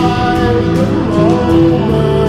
time, the moment.